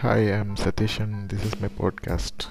Hi, I'm Satish and this is my podcast.